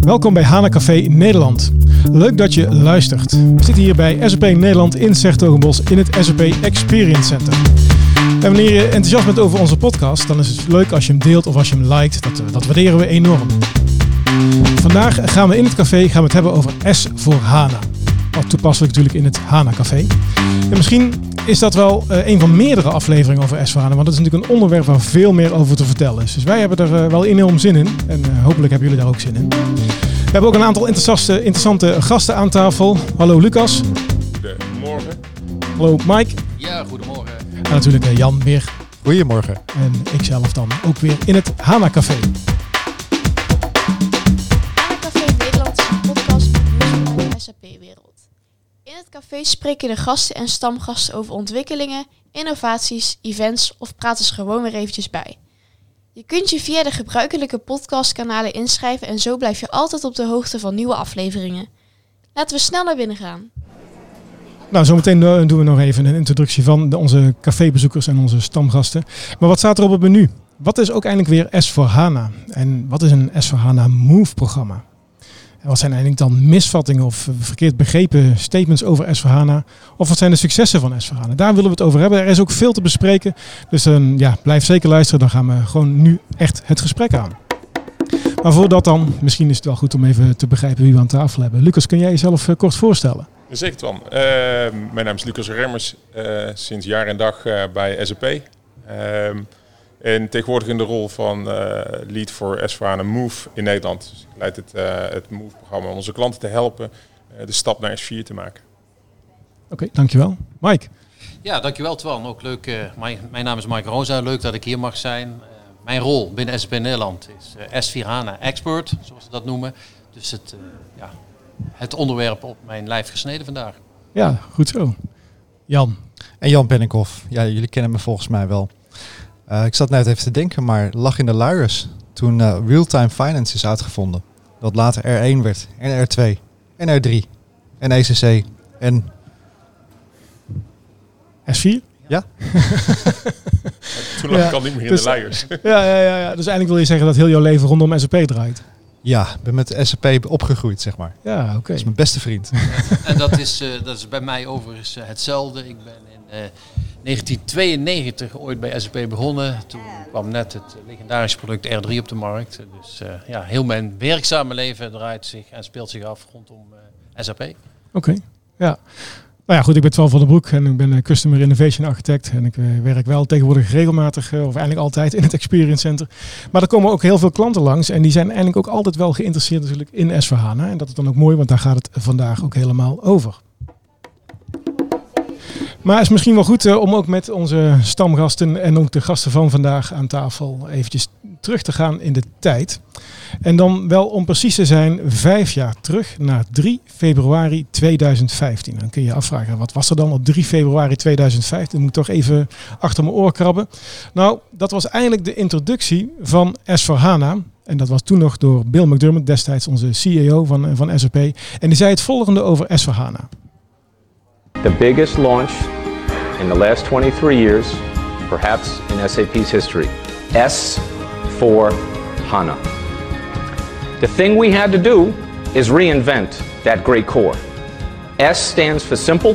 Welkom bij Hana Café Nederland. Leuk dat je luistert. We zitten hier bij SAP Nederland in Sertogenbos in het SAP Experience Center. En wanneer je enthousiast bent over onze podcast, dan is het leuk als je hem deelt of als je hem liked. Dat, dat waarderen we enorm. Vandaag gaan we in het café gaan we het hebben over S voor HANA. Wat toepasselijk natuurlijk in het HANA Café. En misschien is dat wel uh, een van meerdere afleveringen over HANA, want dat is natuurlijk een onderwerp waar veel meer over te vertellen is. Dus wij hebben er uh, wel enorm zin in en uh, hopelijk hebben jullie daar ook zin in. We hebben ook een aantal interessante, interessante gasten aan tafel. Hallo Lucas. Goedemorgen. Hallo Mike. Ja, goedemorgen. En natuurlijk Jan weer. Goedemorgen. En ikzelf dan ook weer in het HANA Café. Café spreken de gasten en stamgasten over ontwikkelingen, innovaties, events of praten ze gewoon weer eventjes bij. Je kunt je via de gebruikelijke podcastkanalen inschrijven en zo blijf je altijd op de hoogte van nieuwe afleveringen. Laten we snel naar binnen gaan. Nou, zometeen doen we nog even een introductie van onze cafébezoekers en onze stamgasten. Maar wat staat er op het menu? Wat is ook eindelijk weer S4HANA? En wat is een S4HANA Move programma? Wat zijn eigenlijk dan misvattingen of verkeerd begrepen statements over S4HANA? Of wat zijn de successen van S4HANA? Daar willen we het over hebben. Er is ook veel te bespreken. Dus uh, ja, blijf zeker luisteren. Dan gaan we gewoon nu echt het gesprek aan. Maar voordat dan, misschien is het wel goed om even te begrijpen wie we aan tafel hebben. Lucas, kun jij jezelf uh, kort voorstellen? Zeker Twan. Uh, mijn naam is Lucas Remmers, uh, sinds jaar en dag bij SAP. En tegenwoordig in de rol van uh, lead voor s Move in Nederland. Dus ik leid het, uh, het Move-programma om onze klanten te helpen uh, de stap naar S4 te maken. Oké, okay, dankjewel. Mike? Ja, dankjewel Twan. Ook leuk. Mijn, mijn, naam is Mike Rosa. Leuk dat ik hier mag zijn. mijn rol binnen SAP Nederland is S4 HANA Expert, zoals ze dat noemen. Dus het, ja, het onderwerp op mijn lijf gesneden vandaag. Ja, goed zo. Jan? En Jan Bennikhoff. Ja, jullie kennen me volgens mij wel. Uh, ik zat net even te denken, maar lag in de luiers toen uh, real-time finance is uitgevonden. Dat later R1 werd, en R2, en R3, en ECC, en... S4? Ja. toen lag ja, ik al niet meer in dus, de luiers. ja, ja, ja, ja, dus eigenlijk wil je zeggen dat heel jouw leven rondom SAP draait. Ja, ik ben met SAP opgegroeid, zeg maar. Ja, oké. Okay. Dat is mijn beste vriend. en dat is, uh, dat is bij mij overigens hetzelfde. Ik ben in 1992 ooit bij SAP begonnen. Toen kwam net het legendarische product R3 op de markt. Dus uh, ja, heel mijn werkzame leven draait zich en speelt zich af rondom uh, SAP. Oké, okay. ja. Nou ja, goed, ik ben Twan van der Broek en ik ben Customer Innovation Architect. En ik uh, werk wel tegenwoordig regelmatig, of eigenlijk altijd, in het Experience Center. Maar er komen ook heel veel klanten langs en die zijn eigenlijk ook altijd wel geïnteresseerd natuurlijk in S4HANA. En dat is dan ook mooi, want daar gaat het vandaag ook helemaal over. Maar het is misschien wel goed om ook met onze stamgasten en ook de gasten van vandaag aan tafel eventjes terug te gaan in de tijd. En dan wel om precies te zijn vijf jaar terug naar 3 februari 2015. Dan kun je je afvragen, wat was er dan op 3 februari 2015? Dan moet ik toch even achter mijn oor krabben. Nou, dat was eigenlijk de introductie van S4HANA. En dat was toen nog door Bill McDermott, destijds onze CEO van, van SAP. En die zei het volgende over S4HANA. The biggest launch in the last 23 years, perhaps in SAP's history. S4 HANA. The thing we had to do is reinvent that great core. S stands for simple,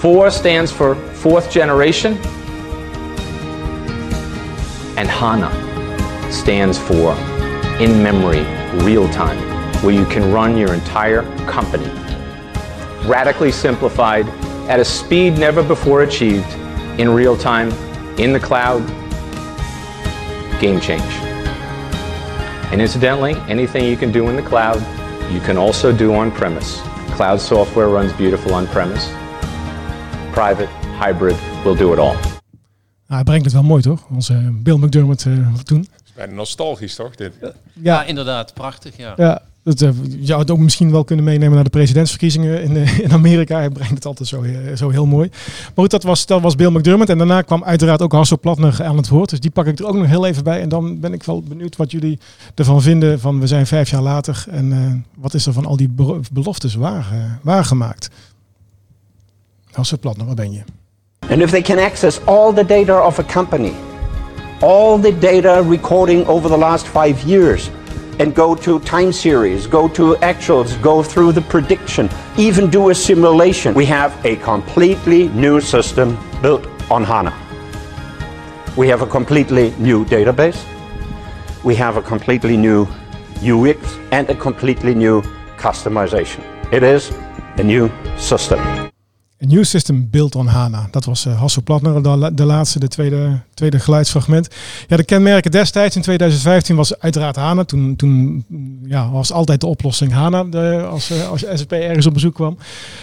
4 stands for fourth generation, and HANA stands for in memory, real time, where you can run your entire company. Radically simplified at a speed never before achieved in real time, in the cloud. Game change. And incidentally, anything you can do in the cloud, you can also do on premise. Cloud software runs beautiful on premise. Private, hybrid, we'll do it all. Nou, hij brengt het wel mooi, toch? Onze Bill McDermott uh, toen. Bijna nostalgisch, toch? Dit? Ja, ja, inderdaad. Prachtig, ja. ja. Dat uh, je zou het ook misschien wel kunnen meenemen naar de presidentsverkiezingen in, uh, in Amerika. Hij brengt het altijd zo, uh, zo heel mooi. Maar goed, dat was, dat was Bill McDermott. En daarna kwam uiteraard ook Hasso Platner aan het woord. Dus die pak ik er ook nog heel even bij. En dan ben ik wel benieuwd wat jullie ervan vinden. Van we zijn vijf jaar later. En wat is er van al die beloftes waar, waargemaakt? Hasso Platner, waar ben je? And if they can access all the data of a company, all the data recording over the last five years and go to time series, go to actuals, go through the prediction, even do a simulation. We have a completely new system built on HANA. We have a completely new database. We have a completely new UX and a completely new customization. It is a new system. New System Built on HANA. Dat was uh, Hasso Platner, de, laatste, de tweede, tweede geluidsfragment. Ja, de kenmerken destijds in 2015 was uiteraard HANA. Toen, toen ja, was altijd de oplossing HANA als, uh, als SAP ergens op bezoek kwam.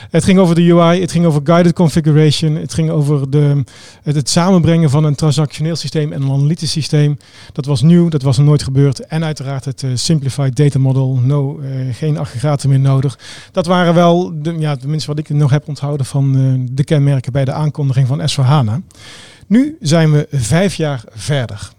Het ging over de UI, het ging over guided configuration, het ging over de, het, het samenbrengen van een transactioneel systeem en een analytisch systeem. Dat was nieuw, dat was nog nooit gebeurd. En uiteraard het uh, Simplified Data Model, no, geen aggregaten meer nodig. Dat waren wel, de, ja, tenminste wat ik nog heb onthouden van de kenmerken bij de aankondiging van S4HANA. Nu zijn we vijf jaar verder.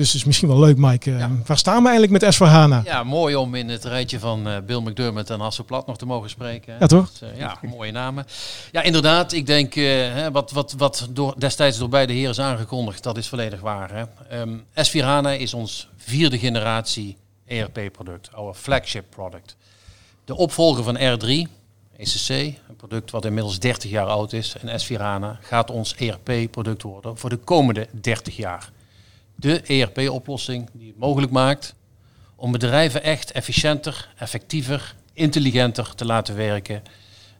Dus het is misschien wel leuk, Mike. Ja. Waar staan we eigenlijk met S4HANA? Ja, mooi om in het rijtje van uh, Bill McDermott en Plat nog te mogen spreken. Ja, toch? Dus, uh, ja, mooie namen. Ja, inderdaad. Ik denk, uh, wat, wat, wat door, destijds door beide heren is aangekondigd, dat is volledig waar. Hè? Um, S4HANA is ons vierde generatie ERP-product, our flagship product. De opvolger van R3, ECC, een product wat inmiddels 30 jaar oud is, en S4HANA gaat ons ERP-product worden voor de komende 30 jaar. De ERP-oplossing die het mogelijk maakt om bedrijven echt efficiënter, effectiever, intelligenter te laten werken.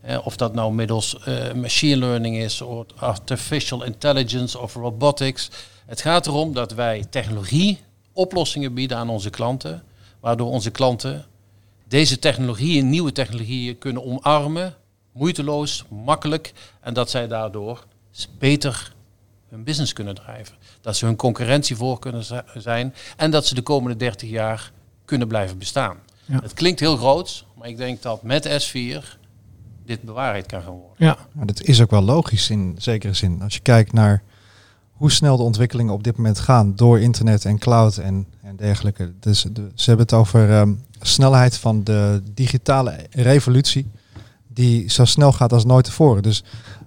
Eh, of dat nou middels uh, machine learning is, of artificial intelligence of robotics. Het gaat erom dat wij technologie oplossingen bieden aan onze klanten, waardoor onze klanten deze technologieën, nieuwe technologieën kunnen omarmen, moeiteloos, makkelijk, en dat zij daardoor beter hun business kunnen drijven. Dat ze hun concurrentie voor kunnen zijn en dat ze de komende 30 jaar kunnen blijven bestaan. Ja. Het klinkt heel groot, maar ik denk dat met S4 dit bewaarheid kan gaan worden. Ja, dat is ook wel logisch in zekere zin. Als je kijkt naar hoe snel de ontwikkelingen op dit moment gaan door internet en cloud en, en dergelijke. Dus de, ze hebben het over um, snelheid van de digitale revolutie die zo snel gaat als nooit tevoren. Dus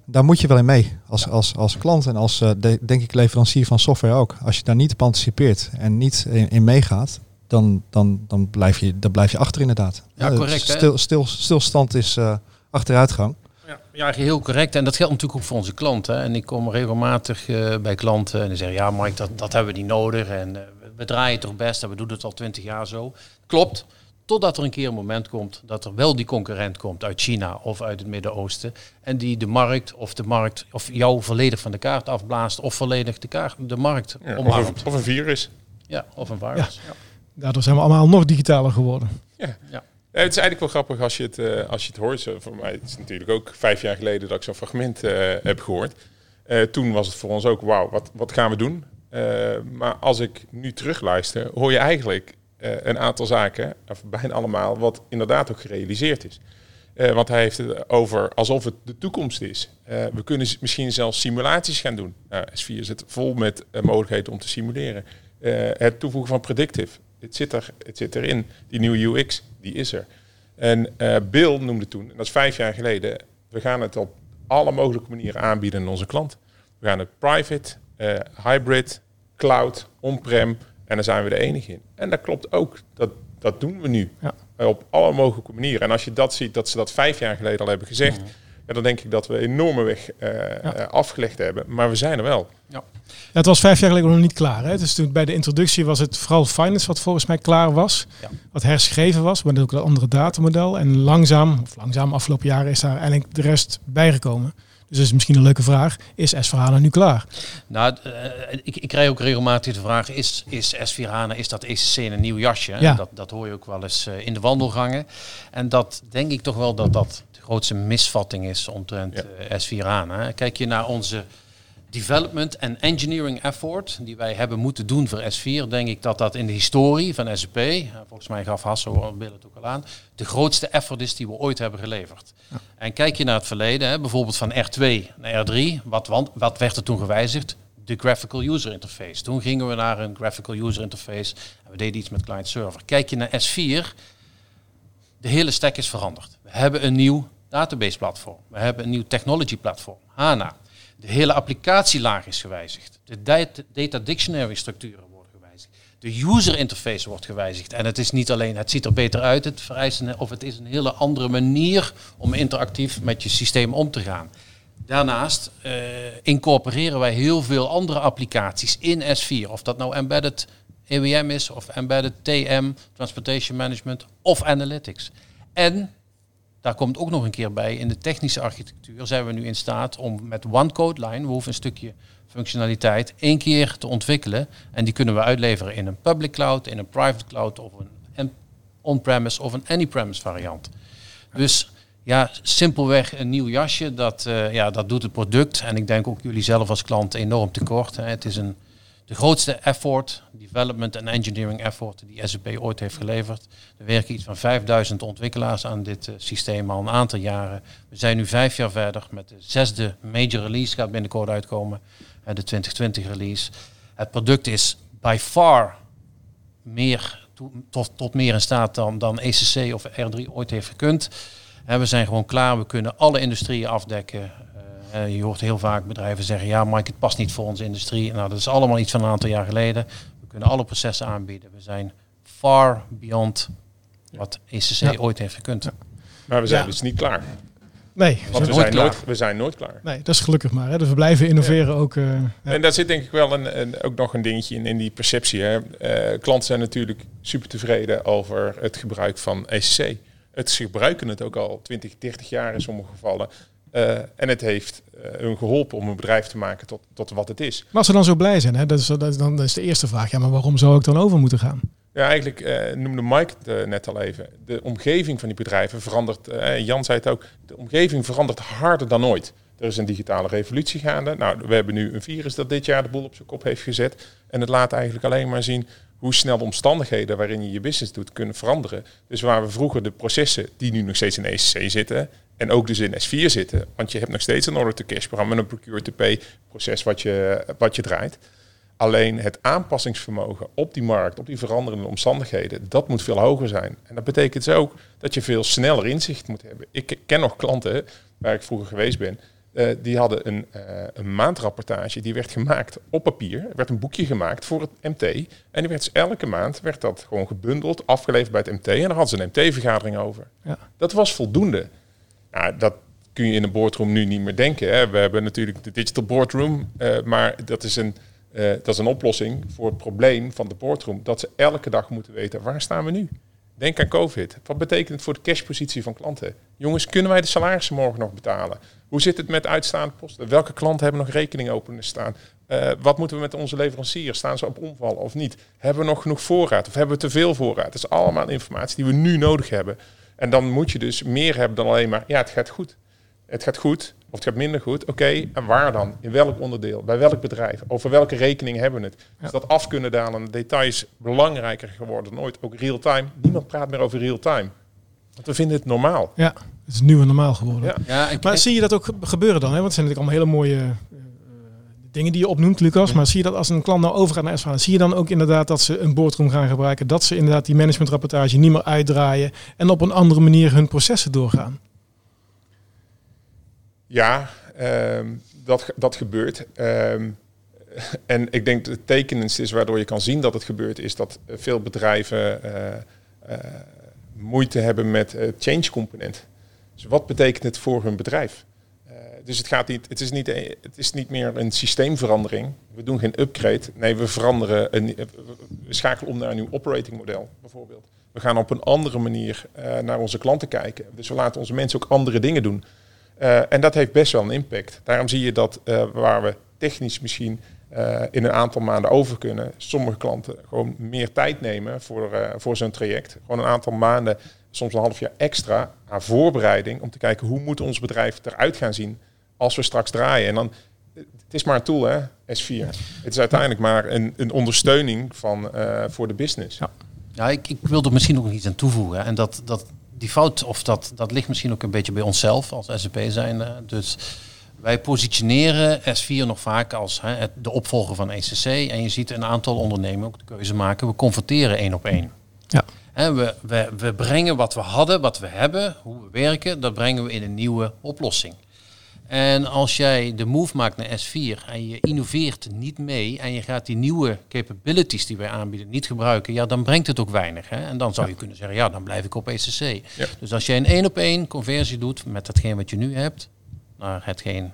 daar moet je wel in mee als, als, als klant en als, de, denk ik, leverancier van software ook. Als je daar niet op anticipeert en niet in, in meegaat, dan, dan, dan, blijf je, dan blijf je achter inderdaad. Ja, Uh, correct, hè? Stil, stil, stilstand is uh, achteruitgang. Ja, ja, heel correct. En dat geldt natuurlijk ook voor onze klanten. En ik kom regelmatig uh, bij klanten en die zeggen, ja Mike, dat, dat hebben we niet nodig. En uh, we draaien toch best en we doen het al twintig jaar zo. Klopt. Totdat er een keer een moment komt dat er wel die concurrent komt uit China of uit het Midden-Oosten. En die de markt of de markt of jou volledig van de kaart afblaast of volledig de, kaart, de markt Ja, of, een, of een virus. Ja, of een virus. Ja. Daardoor zijn we allemaal nog digitaler geworden. Ja. Ja. Ja, het is eigenlijk wel grappig als je het, eh, als je het hoort. Zo, voor mij het is natuurlijk ook vijf jaar geleden dat ik zo'n fragment eh, heb gehoord. Eh, toen was het voor ons ook, wauw, wat, wat gaan we doen? Eh, maar als ik nu terugluister, hoor je eigenlijk een aantal zaken, of bijna allemaal, wat inderdaad ook gerealiseerd is. Eh, want hij heeft het over alsof het de toekomst is. Eh, we kunnen misschien zelfs simulaties gaan doen. Nou, S4 zit vol met eh, mogelijkheden om te simuleren. Eh, het toevoegen van predictive, het zit, er, het zit erin. Die nieuwe UX, die is er. En eh, Bill noemde toen, en dat is vijf jaar geleden, we gaan het op alle mogelijke manieren aanbieden aan onze klant. We gaan het private, eh, hybrid, cloud, on-prem en daar zijn we de enige in. En dat klopt ook, dat, dat doen we nu Ja. Eh, op alle mogelijke manieren. En als je dat ziet, dat ze dat vijf jaar geleden al hebben gezegd, ja, dan denk ik dat we enorme weg eh, eh, afgelegd hebben. Maar we zijn er wel. Ja, het was vijf jaar geleden nog niet klaar. Hè? Dus toen bij de introductie was het vooral finance wat volgens mij klaar was. Wat herschreven was, maar ook een andere datamodel. En langzaam, of langzaam afgelopen jaren, is daar eigenlijk de rest bijgekomen. Dus dat is misschien een leuke vraag. Is S4HANA nu klaar? Nou, eh, ik, ik krijg ook regelmatig de vraag, is, is S4 HANA, is dat ECC in een nieuw jasje? Ja. Dat, dat hoor je ook wel eens eh, in de wandelgangen. En dat denk ik toch wel dat dat de grootste misvatting is omtrent Ja. eh, S4 HANA. Kijk je naar onze development en engineering effort die wij hebben moeten doen voor S4, denk ik dat dat in de historie van SAP, eh, volgens mij gaf Hasso Bill het ook al aan, de grootste effort is die we ooit hebben geleverd. En kijk je naar het verleden, hè, bijvoorbeeld van R2 naar R3, wat, wat werd er toen gewijzigd? De graphical user interface. Toen gingen we naar een graphical user interface en we deden iets met client server. Kijk je naar S4, de hele stack is veranderd. We hebben een nieuw database platform. We hebben een nieuw technology platform, HANA. De hele applicatielaag is gewijzigd. De data, dictionary structuren worden gewijzigd. De user interface wordt gewijzigd. En het is niet alleen, het ziet er beter uit, het vereist of het is een hele andere manier om interactief met je systeem om te gaan. Daarnaast eh, incorporeren wij heel veel andere applicaties in S4. Of dat nou embedded EWM is, of embedded TM, Transportation Management, of Analytics. En daar komt ook nog een keer bij, in de technische architectuur zijn we nu in staat om met one code line, we hoeven een stukje functionaliteit, één keer te ontwikkelen. En die kunnen we uitleveren in een public cloud, in een private cloud of een on-premise of een any-premise variant. Dus ja, simpelweg een nieuw jasje, dat, uh, ja, dat doet het product. En ik denk ook jullie zelf als klant enorm tekort. Hè. Het is een, de grootste effort, development en engineering effort die SAP ooit heeft geleverd. Er werken iets van 5000 ontwikkelaars aan dit uh, systeem al een aantal jaren. We zijn nu vijf jaar verder met de zesde major release, gaat binnenkort uitkomen, uh, de 2020 release. Het product is by far meer, to, tot, tot meer in staat dan, dan ECC of R3 ooit heeft gekund. En we zijn gewoon klaar, we kunnen alle industrieën afdekken. Uh, je hoort heel vaak bedrijven zeggen, ja Mike, het past niet voor onze industrie. Nou, dat is allemaal iets van een aantal jaar geleden. We kunnen alle processen aanbieden. We zijn far beyond wat ECC ja. ooit heeft gekund. Ja. Maar we zijn ja. dus niet klaar. Nee, Want we zijn, nooit, we zijn nooit klaar. Nee, dat is gelukkig maar. Hè. Dus we blijven innoveren ook. Uh, en daar zit denk ik wel een, een, ook nog een dingetje in, in die perceptie. Hè. Uh, klanten zijn natuurlijk super tevreden over het gebruik van ECC. Het, ze gebruiken het ook al 20, 30 jaar in sommige gevallen. Uh, en het heeft uh, hun geholpen om een bedrijf te maken tot, tot wat het is. Maar als ze dan zo blij zijn, hè, dat, is, dat, is, dan, dat is de eerste vraag. Ja, maar waarom zou ik dan over moeten gaan? Ja, eigenlijk uh, noemde Mike het net al even. De omgeving van die bedrijven verandert, Jan zei het ook, de omgeving verandert harder dan ooit. Er is een digitale revolutie gaande. Nou, we hebben nu een virus dat dit jaar de boel op zijn kop heeft gezet. En het laat eigenlijk alleen maar zien hoe snel de omstandigheden waarin je je business doet kunnen veranderen. Dus waar we vroeger de processen die nu nog steeds in ECC zitten en ook dus in S4 zitten, want je hebt nog steeds een order-to-cash programma en een procure-to-pay proces wat je, wat je draait. Alleen het aanpassingsvermogen op die markt, op die veranderende omstandigheden, dat moet veel hoger zijn. En dat betekent dus ook dat je veel sneller inzicht moet hebben. Ik ken nog klanten waar ik vroeger geweest ben, uh, die hadden een, uh, een, maandrapportage, die werd gemaakt op papier. Er werd een boekje gemaakt voor het MT. En die werd dus elke maand werd dat gewoon gebundeld, afgeleverd bij het MT. En daar hadden ze een MT-vergadering over. Ja. Dat was voldoende. Nou, dat kun je in een boardroom nu niet meer denken. Hè. We hebben natuurlijk de digital boardroom, uh, maar dat is, een, dat is een oplossing voor het probleem van de boardroom. Dat ze elke dag moeten weten, waar staan we nu? Denk aan COVID. Wat betekent het voor de cashpositie van klanten? Jongens, kunnen wij de salarissen morgen nog betalen? Hoe zit het met uitstaande posten? Welke klanten hebben nog rekening open staan? Uh, wat moeten we met onze leveranciers? Staan ze op omval of niet? Hebben we nog genoeg voorraad of hebben we te veel voorraad? Dat is allemaal informatie die we nu nodig hebben. En dan moet je dus meer hebben dan alleen maar, ja, het gaat goed. Het gaat goed of het gaat minder goed. Oké, okay, en waar dan? In welk onderdeel? Bij welk bedrijf? Over welke rekening hebben we het? Ja. Dus dat af kunnen dalen, details belangrijker geworden dan ooit. Ook real-time. Niemand praat meer over real-time. Want we vinden het normaal. Ja, het is nu en normaal geworden. Ja. Ja, ik, maar zie je dat ook gebeuren dan? Hè? Want het zijn natuurlijk allemaal hele mooie dingen die je opnoemt, Lucas. Ja. Maar zie je dat als een klant nou overgaat naar S4, zie je dan ook inderdaad dat ze een boardroom gaan gebruiken, dat ze inderdaad die managementrapportage niet meer uitdraaien en op een andere manier hun processen doorgaan? Ja, um, dat, dat gebeurt. Um, en ik denk dat het tekenendste is waardoor je kan zien dat het gebeurt, is dat veel bedrijven uh, uh, moeite hebben met het change component. Dus wat betekent het voor hun bedrijf? Dus het, gaat niet, het, is niet, het is niet meer een systeemverandering. We doen geen upgrade. Nee, we veranderen. Een, we schakelen om naar een nieuw operating model, bijvoorbeeld. We gaan op een andere manier naar onze klanten kijken. Dus we laten onze mensen ook andere dingen doen. Uh, en dat heeft best wel een impact. Daarom zie je dat uh, waar we technisch misschien in een aantal maanden over kunnen, sommige klanten gewoon meer tijd nemen voor, voor zo'n traject. Gewoon een aantal maanden, soms een half jaar extra aan voorbereiding om te kijken hoe moet ons bedrijf eruit gaan zien als we straks draaien. En dan, het is maar een tool, hè, S4. Het is uiteindelijk maar een, een ondersteuning van, voor de business. Ja, ja ik, ik wil er misschien nog iets aan toevoegen. En dat, dat die fout, of dat, dat ligt misschien ook een beetje bij onszelf als SAP zijn. Dus wij positioneren S4 nog vaak als hè, de opvolger van ECC. En je ziet een aantal ondernemingen ook de keuze maken. We converteren één op één. Ja. En we, we, we brengen wat we hadden, wat we hebben, hoe we werken, dat brengen we in een nieuwe oplossing. En als jij de move maakt naar S4 en je innoveert niet mee en je gaat die nieuwe capabilities die wij aanbieden niet gebruiken, ja, dan brengt het ook weinig. Hè? En dan zou je kunnen zeggen, ja, dan blijf ik op ECC. Ja. Dus als jij een één op één conversie doet met hetgeen wat je nu hebt, naar hetgeen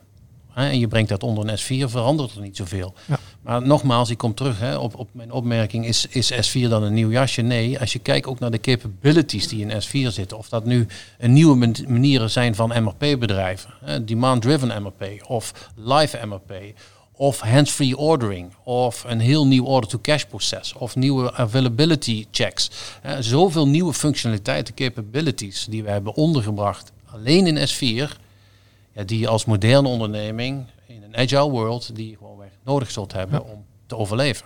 hè, en je brengt dat onder een S4, verandert er niet zoveel. Ja. Maar nogmaals, ik kom terug hè, op, op mijn opmerking, is, is S4 dan een nieuw jasje? Nee, als je kijkt ook naar de capabilities die in S4 zitten, of dat nu een nieuwe man- manieren zijn van MRP-bedrijven, demand-driven MRP of live MRP, of hands-free ordering, of een heel nieuw order-to-cash proces, of nieuwe availability checks. Zoveel nieuwe functionaliteiten, capabilities die we hebben ondergebracht alleen in S4, ja, die je als moderne onderneming in een agile world die je gewoon nodig zult hebben om te overleven.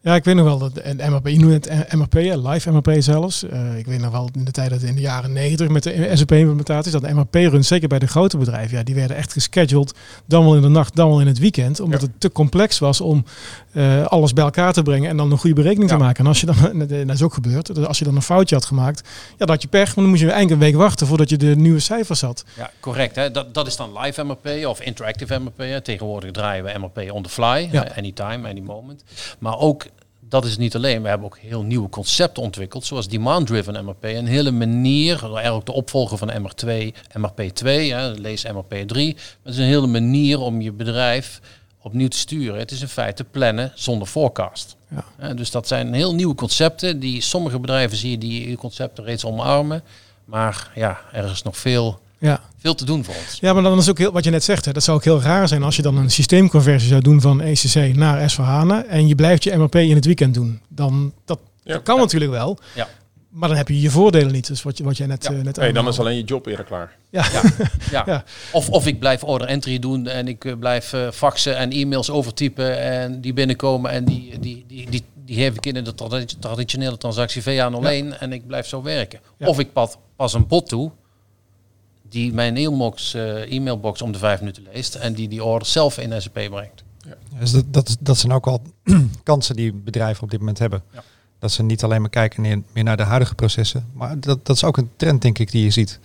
Ja, ik weet nog wel dat en MRP, je noemt het MRP, live MRP zelfs. Eh, ik weet nog wel in de tijd dat in de jaren 90 met de SAP-implementaties, dat MRP-runs, zeker bij de grote bedrijven, ja, die werden echt gescheduled, dan wel in de nacht, dan wel in het weekend, omdat Ja. het te complex was om eh, alles bij elkaar te brengen en dan een goede berekening Ja. te maken. En als je dan, dat is ook gebeurd, dus als je dan een foutje had gemaakt, ja, dan had je pech, want dan moest je eigenlijk een week wachten voordat je de nieuwe cijfers had. Ja, correct. Hè? Dat, dat is dan live MRP of interactive MRP. Hè? Tegenwoordig draaien we MRP on the fly, Ja. hè, anytime, any moment. Maar ook, dat is niet alleen, we hebben ook heel nieuwe concepten ontwikkeld, zoals demand-driven MRP. Een hele manier, eigenlijk de opvolger van MR2, MRP2, hè, lees MRP3. Maar het is een hele manier om je bedrijf opnieuw te sturen. Het is in feite plannen zonder forecast. Ja. Hè, dus dat zijn heel nieuwe concepten die sommige bedrijven zie je die concepten reeds omarmen. Maar ja, er is nog veel, Ja. veel te doen voor ons. Ja, maar dan is ook heel, wat je net zegt, hè, dat zou ook heel raar zijn als je dan een systeemconversie zou doen van ECC naar S4HANA en je blijft je MRP in het weekend doen. Dan, dat, Ja. dat kan natuurlijk wel, Ja. Maar dan heb je je voordelen niet. Dus wat, je, wat jij net, Ja. eh, net Nee, dan is alleen je job eerder klaar. Ja. Ja. Of, of ik blijf order entry doen en ik eh, blijf eh, faxen en e-mails overtypen en die binnenkomen en die, die, die, die, die geef ik in in de tradi- traditionele transactie VA01 en ik blijf zo werken. Ja. Of ik pas, pas een bot toe die mijn e-mailbox, eh, e-mailbox om de vijf minuten leest en die die order zelf in SAP brengt. Dus dat, dat, dat zijn ook al kansen die bedrijven op dit moment hebben. Ja. Dat ze niet alleen maar kijken neer- meer naar de huidige processen. Maar dat, dat is ook een trend, denk ik, die je ziet.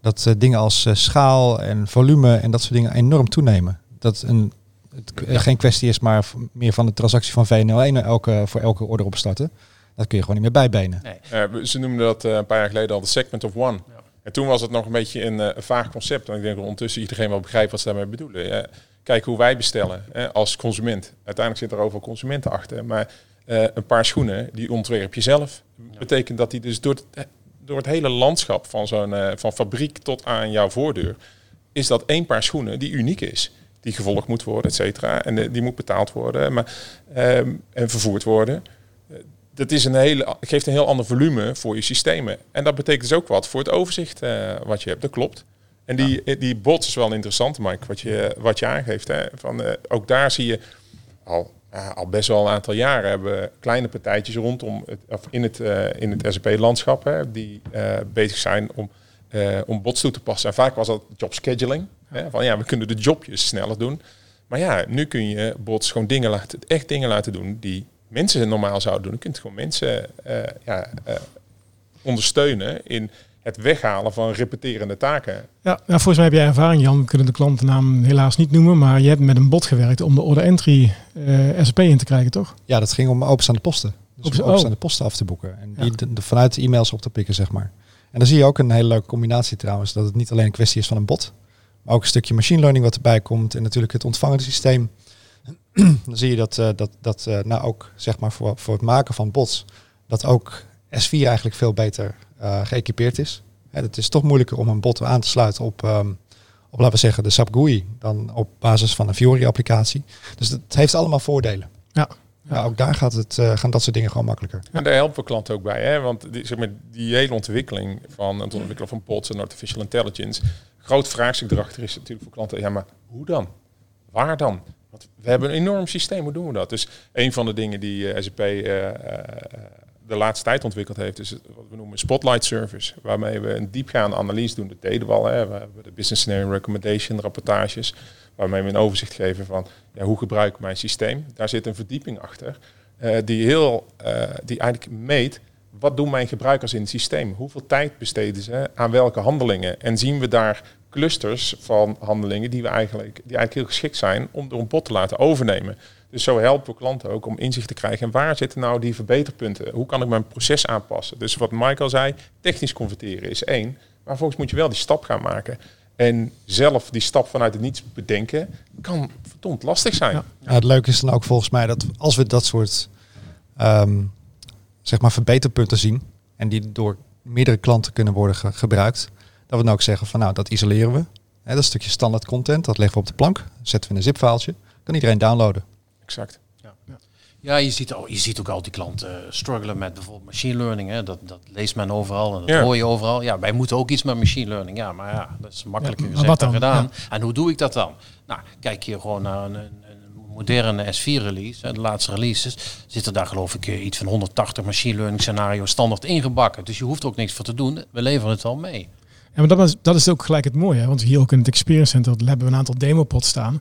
Dat eh, dingen als eh, schaal en volume en dat soort dingen enorm toenemen. Dat een, het eh, geen kwestie is maar meer van de transactie van VNL1 elke, voor elke order opstarten. Dat kun je gewoon niet meer bijbenen. Nee. Eh, ze noemden dat eh, een paar jaar geleden al de segment of one. Ja. En toen was het nog een beetje een eh, vaag concept. En ik denk dat ondertussen iedereen wel begrijpt wat ze daarmee bedoelen. Kijk hoe wij bestellen hè, als consument. Uiteindelijk zit er overal consumenten achter. Maar eh, een paar schoenen, die ontwerp je zelf. Betekent dat die dus door het, door het hele landschap van zo'n eh, van fabriek tot aan jouw voordeur... is dat één paar schoenen die uniek is. Die gevolgd moet worden, et cetera. En eh, die moet betaald worden maar, ehm, en vervoerd worden dat is een hele, geeft een heel ander volume voor je systemen. En dat betekent dus ook wat voor het overzicht eh, wat je hebt. Dat klopt. En die, eh, die bots is wel interessant, Mike, wat je, wat je aangeeft. Hè. Van, eh, ook daar zie je al, ja, al best wel een aantal jaren hebben we kleine partijtjes rondom het, of in het, eh, in het SAP-landschap die eh, bezig zijn om, eh, om bots toe te passen. En vaak was dat job scheduling. Hè, van ja, we kunnen de jobjes sneller doen. Maar ja, nu kun je bots gewoon dingen laten, echt dingen laten doen die mensen normaal zouden doen. Je kunt gewoon mensen eh, ja, eh, ondersteunen in het weghalen van repeterende taken. Ja, nou, volgens mij heb jij ervaring, Jan. We kunnen de klantennaam helaas niet noemen, maar je hebt met een bot gewerkt om de order entry eh SAP in te krijgen, toch? Ja, dat ging om openstaande posten. Dus Open- om openstaande posten af te boeken. En die Ja. de- de- vanuit de e-mails op te pikken, zeg maar. En dan zie je ook een hele leuke combinatie trouwens. Dat het niet alleen een kwestie is van een bot. Maar ook een stukje machine learning wat erbij komt. En natuurlijk het ontvangende systeem. dan zie je dat, eh, dat, dat eh, nou ook zeg maar voor, voor het maken van bots. Dat ook S4 eigenlijk veel beter geëquipeerd is. Hè, het is toch moeilijker om een bot aan te sluiten op, ehm, op laten we zeggen, de SAP GUI. Dan op basis van een Fiori applicatie. Dus het heeft allemaal voordelen. Ja. Ja, ook daar gaat het, eh, gaan dat soort dingen gewoon makkelijker. En daar helpen we klanten ook bij. Hè? Want die, zeg maar, die hele ontwikkeling van het ontwikkelen van bots en artificial intelligence. Groot vraagstuk erachter is natuurlijk voor klanten. Ja, maar hoe dan? Waar dan? Want we hebben een enorm systeem. Hoe doen we dat? Dus een van de dingen die eh, SAP eh, eh, de laatste tijd ontwikkeld heeft, is wat we noemen Spotlight Service. Waarmee we een diepgaande analyse doen. Dat deden we al. Hè? We hebben de Business Scenario Recommendation rapportages. Waarmee we een overzicht geven van ja, hoe gebruik ik mijn systeem. Daar zit een verdieping achter. eh, die, heel, eh, die eigenlijk meet wat doen mijn gebruikers in het systeem? Hoeveel tijd besteden ze aan welke handelingen? En zien we daar clusters van handelingen die, we eigenlijk, die eigenlijk heel geschikt zijn om door een bot te laten overnemen. Dus zo helpen we klanten ook om inzicht te krijgen. En waar zitten nou die verbeterpunten? Hoe kan ik mijn proces aanpassen? Dus wat Michael zei, technisch converteren is één. Maar volgens moet je wel die stap gaan maken. En zelf die stap vanuit het niets bedenken, kan verdomd lastig zijn. Ja. het leuke is dan ook volgens mij dat als we dat soort ehm, zeg maar verbeterpunten zien en die door meerdere klanten kunnen worden gebruikt, dat we dan ook zeggen van nou dat isoleren we. Hè, dat stukje standaard content, dat leggen we op de plank, zetten we in een zipfaaltje, kan iedereen downloaden. Exact. Ja, ja. ja je, ziet, je ziet ook al die klanten uh, struggelen met bijvoorbeeld machine learning. Hè. Dat, dat leest men overal en dat hoor je overal. Ja, wij moeten ook iets met machine learning. Ja, maar ja, dat is makkelijker ja, gezegd dan gedaan. En hoe doe ik dat dan? Nou, kijk je gewoon naar een, een moderne S4-release, de laatste releases, zitten daar geloof ik eh, iets van 180 machine learning scenario's standaard ingebakken. Dus je hoeft er ook niks voor te doen. We leveren het al mee. Ja, maar dat is, dat is ook gelijk het mooie. Want hier ook in het Experience Center hebben we een aantal demopods staan.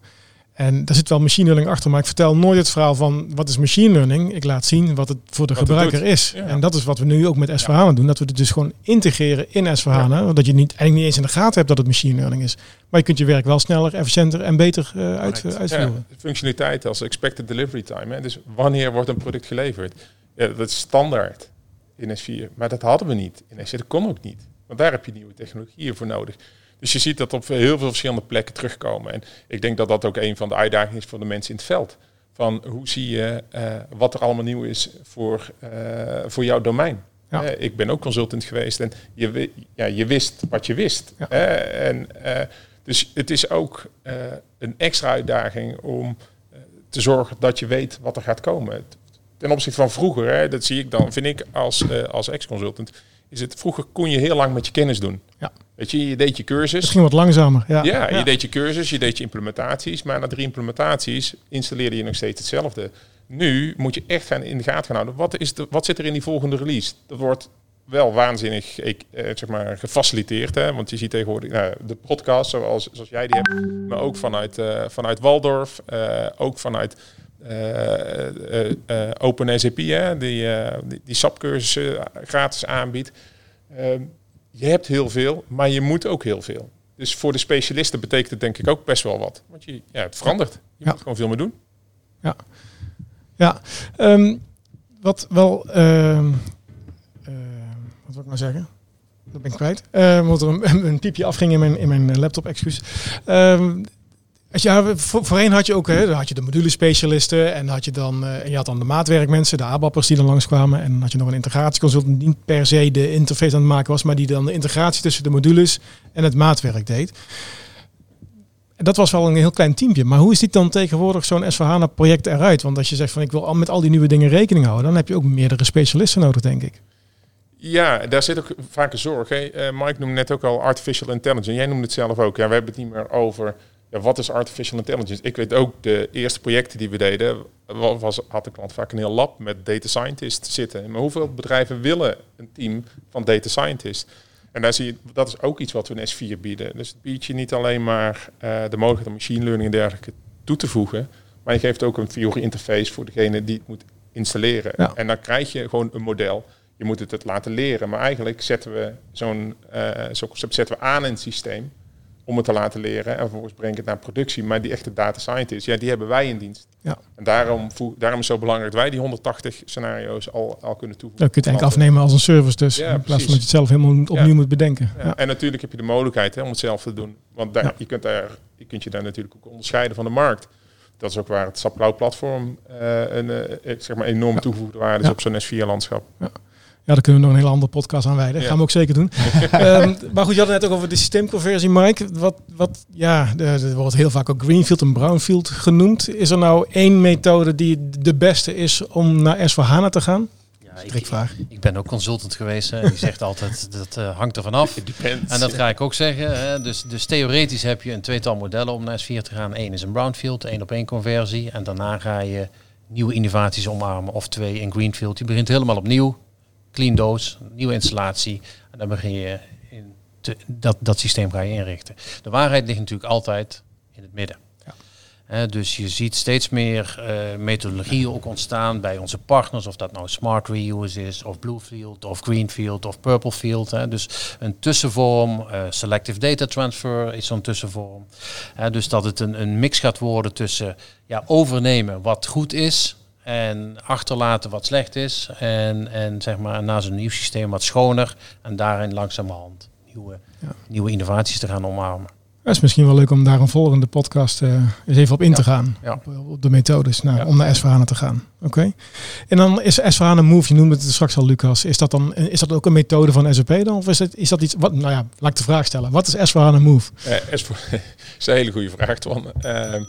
En daar zit wel machine learning achter, maar ik vertel nooit het verhaal van wat is machine learning. Ik laat zien wat het voor de gebruiker is. En dat is wat we nu ook met s ja. doen. Dat we het dus gewoon integreren in s Ja. Dat je niet, eigenlijk niet eens in de gaten hebt dat het machine learning is. Maar je kunt je werk wel sneller, efficiënter en beter uh, uit, uitvoeren. Functionaliteit als expected delivery time. Hè. Dus wanneer wordt een product geleverd? Dat is standaard in S4. Maar dat hadden we niet in S4. Dat kon ook niet. Want daar heb je nieuwe technologieën voor nodig. Dus je ziet dat op heel veel verschillende plekken terugkomen. En ik denk dat dat ook een van de uitdagingen is voor de mensen in het veld. Van hoe zie je uh, wat er allemaal nieuw is voor, uh, voor jouw domein. Ja. Uh, ik ben ook consultant geweest en je, ja, je wist wat je wist. Ja. en, dus het is ook een extra uitdaging om te zorgen dat je weet wat er gaat komen. Ten opzichte van vroeger, hè, dat zie ik dan, vind ik als, als ex-consultant, is het vroeger kon je heel lang met je kennis doen. Ja. Weet je, je deed je cursus. Misschien wat langzamer. Ja. ja, je deed je cursus, je deed je implementaties, maar na drie implementaties installeerde je nog steeds hetzelfde. Nu moet je echt gaan in de gaten gaan houden. Wat, is de, wat zit er in die volgende release? Dat wordt wel waanzinnig ik, eh, zeg maar, gefaciliteerd. Hè? Want je ziet tegenwoordig nou, de podcast zoals, zoals jij die hebt, maar ook vanuit, uh, vanuit Waldorf, uh, ook vanuit Open SAP, hè? Die, die, die SAP-cursussen gratis aanbiedt. Ehm, je hebt heel veel, maar je moet ook heel veel. Dus voor de specialisten betekent het denk ik ook best wel wat. Want je, ja, het verandert. Je moet gewoon veel meer doen. Ja. Ja. Um, wat wel... Uh, wat wil ik nou zeggen? Dat ben ik kwijt. Uh, omdat er een, een, piepje afging in mijn, in mijn laptop, excuus. Um, ja, voorheen had je ook, hè, had je de modulespecialisten en had je dan, uh, je had dan de maatwerkmensen, de ABAP'ers die dan langskwamen. En had je nog een integratieconsultant die niet per se de interface aan het maken was, maar die dan de integratie tussen de modules en het maatwerk deed. Dat was wel een heel klein teampje. Maar hoe is dit dan tegenwoordig zo'n SVH project eruit? Want als je zegt van ik wil al met al die nieuwe dingen rekening houden, dan heb je ook meerdere specialisten nodig, denk ik. Ja, daar zit ook vaak een zorg. Hè. Uh, Mike noemde net ook al artificial intelligence. Jij noemde het zelf ook. Ja, we hebben het niet meer over ja, wat is artificial intelligence? Ik weet ook, de eerste projecten die we deden, was, had de klant vaak een heel lab met data scientists zitten. Maar hoeveel bedrijven willen een team van data scientists? En daar zie je, dat is ook iets wat we in S4 bieden. Dus het biedt je niet alleen maar uh, de mogelijkheid om machine learning en dergelijke toe te voegen, maar je geeft ook een Fiori interface voor degene die het moet installeren. En dan krijg je gewoon een model. Je moet het, het laten leren. Maar eigenlijk zetten we zo'n uh, concept zetten we aan in het systeem om het te laten leren. En vervolgens breng ik het naar productie. Maar die echte data scientists, ja, die hebben wij in dienst. Ja. En daarom, daarom is het zo belangrijk dat wij die 180 scenario's al, al kunnen toevoegen. Dat kun je eigenlijk afnemen als een service dus. Ja, in plaats van dat je het zelf helemaal opnieuw moet bedenken. Ja. En natuurlijk heb je de mogelijkheid hè, om het zelf te doen. Want daar, je, kunt daar, je kunt je daar natuurlijk ook onderscheiden van de markt. Dat is ook waar het SAP Cloud platform uh, een uh, zeg maar enorm toegevoegde waarde is op zo'n S4-landschap. Ja, daar kunnen we nog een hele andere podcast aan wijden. Ja. Gaan we ook zeker doen. um, maar goed, je had het net ook over de systeemconversie, Mike. Wat, wat, ja, er wordt heel vaak ook Greenfield en Brownfield genoemd. Is er nou één methode die de beste is om naar S4HANA te gaan? Ja, ik, ik, ben ook consultant geweest. Hè. Die zegt altijd, dat uh, hangt er vanaf. En dat ga ik ook zeggen. Hè. Dus, dus theoretisch heb je een tweetal modellen om naar S4 te gaan. Eén is een Brownfield, één op één conversie. En daarna ga je nieuwe innovaties omarmen. Of twee in Greenfield. Die begint helemaal opnieuw clean doos, nieuwe installatie. En dan begin je in te, dat, dat systeem ga je inrichten. De waarheid ligt natuurlijk altijd in het midden. Ja. Dus je ziet steeds meer eh, methodologieën ook ontstaan bij onze partners, of dat nou Smart Reuse is, of Bluefield, of Greenfield, of Purplefield. Hè. Dus een tussenvorm, eh, Selective Data Transfer is zo'n tussenvorm. Dus dat het een, een mix gaat worden tussen ja, overnemen wat goed is, en achterlaten wat slecht is. En, en zeg maar na zo'n nieuw systeem wat schoner. En daarin langzamerhand nieuwe, nieuwe innovaties te gaan omarmen. Dat is misschien wel leuk om daar een volgende podcast eh, eens even op in te gaan. Ja. Op, op de methodes nou, Ja. om naar s te gaan. Oké. En dan is s Move, je noemde het straks al Lucas. Is dat dan is dat ook een methode van SAP dan? Of is, het, is dat iets, wat, nou ja, laat ik de vraag stellen. Wat is s Move? Eh, is, een hele goede vraag, Twan. Ehm,